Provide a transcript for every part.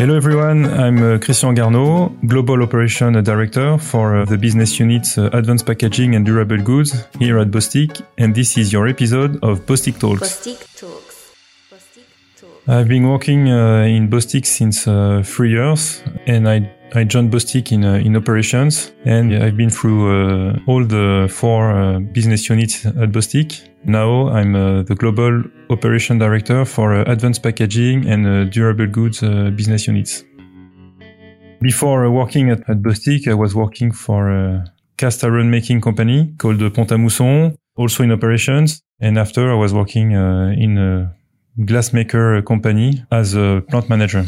Hello everyone, I'm uh, Christian Garnaud, Global Operation Director for uh, the business units uh, Advanced Packaging and Durable Goods here at Bostik, and this is your episode of Bostik Talks. Bostik Talks. Bostik Talks. I've been working uh, in Bostik since uh, three years, and I I joined Bostik in uh, in operations, and I've been through uh, all the four uh, business units at Bostik. Now I'm uh, the global operation director for uh, advanced packaging and uh, durable goods business units. Before working at, at Bostik, I was working for a cast iron making company called Pont-à-Mousson, also in operations. And after I was working in a glassmaker company as a plant manager.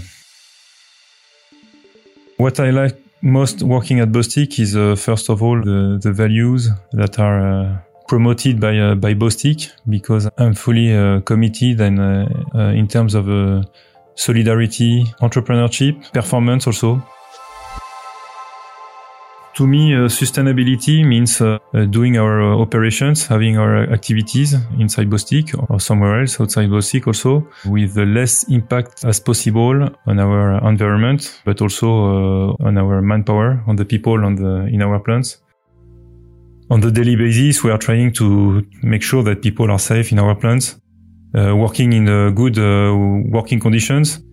What I like most working at Bostik is uh, first of all the, the values that are uh, promoted by uh, by Bostik because I'm fully uh, committed and uh, uh, in terms of uh, solidarity, entrepreneurship, performance also. To me, uh, sustainability means uh, uh, doing our uh, operations, having our activities inside Bostik or somewhere else outside Bostik also with the less impact as possible on our environment, but also uh, on our manpower, on the people on the, in our plants. On the daily basis, we are trying to make sure that people are safe in our plants, uh, working in uh, good uh, working conditions,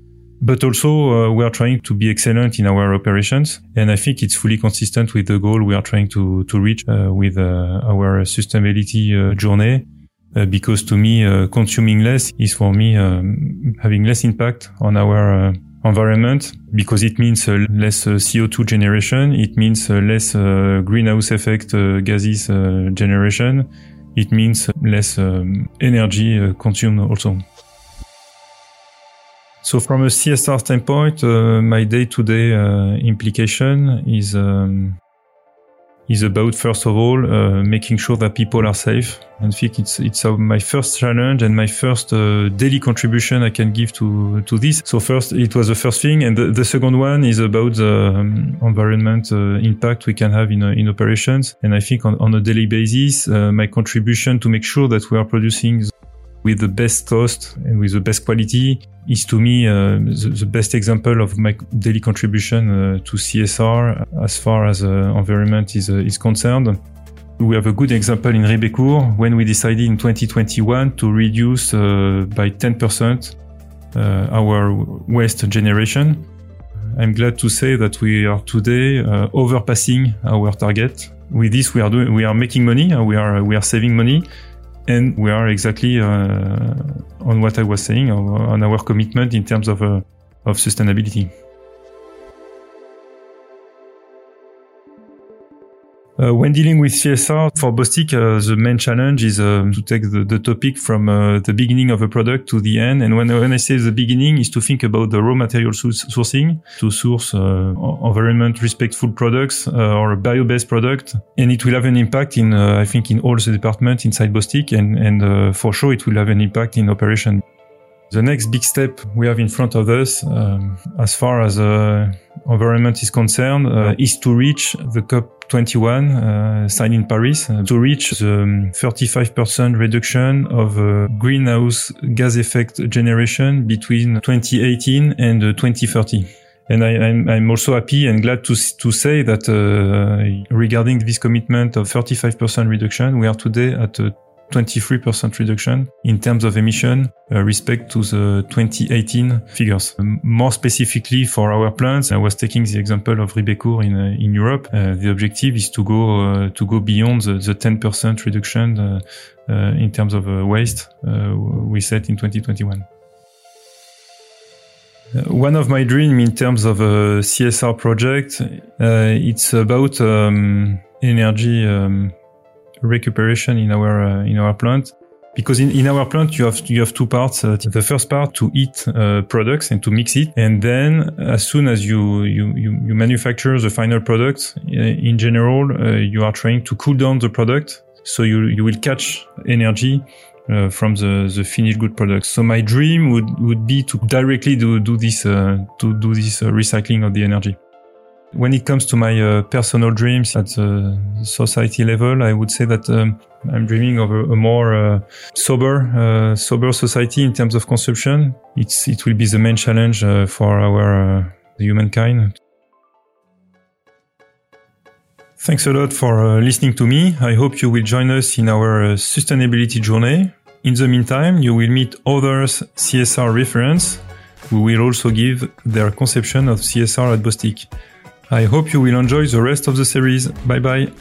but also uh, we are trying to be excellent in our operations. And I think it's fully consistent with the goal we are trying to, to reach uh, with uh, our sustainability uh, journey. Uh, because to me, consuming less is for me um, having less impact on our environment because it means uh, less uh, CO2 generation. It means uh, less greenhouse effect gases generation. It means less um, energy consumed also. So from a CSR standpoint, uh, my day-to-day uh, implication is um, is about first of all uh, making sure that people are safe. And I think it's it's my first challenge and my first uh, daily contribution I can give to to this. So first, it was the first thing, and the, the second one is about the um, environment uh, impact we can have in uh, in operations. And I think on, on a daily basis, my contribution to make sure that we are producing with the best cost and with the best quality is to me uh, the, the best example of my daily contribution uh, to CSR as far as uh, environment is, uh, is concerned. We have a good example in Ribécourt when we decided in 2021 to reduce uh, by 10% uh, our waste generation. I'm glad to say that we are today overpassing our target. With this, we are doing, we are making money. We are, we are saving money and we are exactly uh, on what I was saying on our commitment in terms of uh, of sustainability. Uh, when dealing with CSR for Bostik, uh, the main challenge is um, to take the, the topic from uh, the beginning of a product to the end. And when, when I say the beginning, is to think about the raw material sourcing to source uh, environment respectful products uh, or a bio-based product, and it will have an impact in uh, I think in all the departments inside Bostik, and and uh, for sure it will have an impact in operation. The next big step we have in front of us, um, as far as uh, environment is concerned, uh, is to reach the COP21 uh, signed in Paris, uh, to reach the um, 35% reduction of uh, greenhouse gas effect generation between 2018 and uh, 2030. And I, I'm, I'm also happy and glad to, to say that regarding this commitment of 35% reduction, we are today at 23% reduction in terms of emission uh, respect to the 2018 figures. More specifically for our plants, I was taking the example of Ribécourt in uh, in Europe. Uh, the objective is to go uh, to go beyond the, the 10% reduction uh, uh, in terms of waste we set in 2021. Uh, One of my dream in terms of a CSR project, it's about um, energy um, recuperation in our uh, in our plant. Because in, in our plant you have you have two parts. Uh, the first part to eat uh, products and to mix it, and then as soon as you you you, you manufacture the final product, uh, in general uh, you are trying to cool down the product, so you you will catch energy uh, from the, the finished good product. So my dream would, would be to directly do, do this, uh, to do this uh, recycling of the energy. When it comes to my uh, personal dreams at the society level, I would say that um, I'm dreaming of a, a more uh, sober, uh, sober society in terms of consumption. It's it will be the main challenge uh, for our uh, humankind. Thanks a lot for uh, listening to me. I hope you will join us in our sustainability journey. In the meantime, you will meet others CSR reference We will also give their conception of CSR at Bostik. I hope you will enjoy the rest of the series. Bye bye.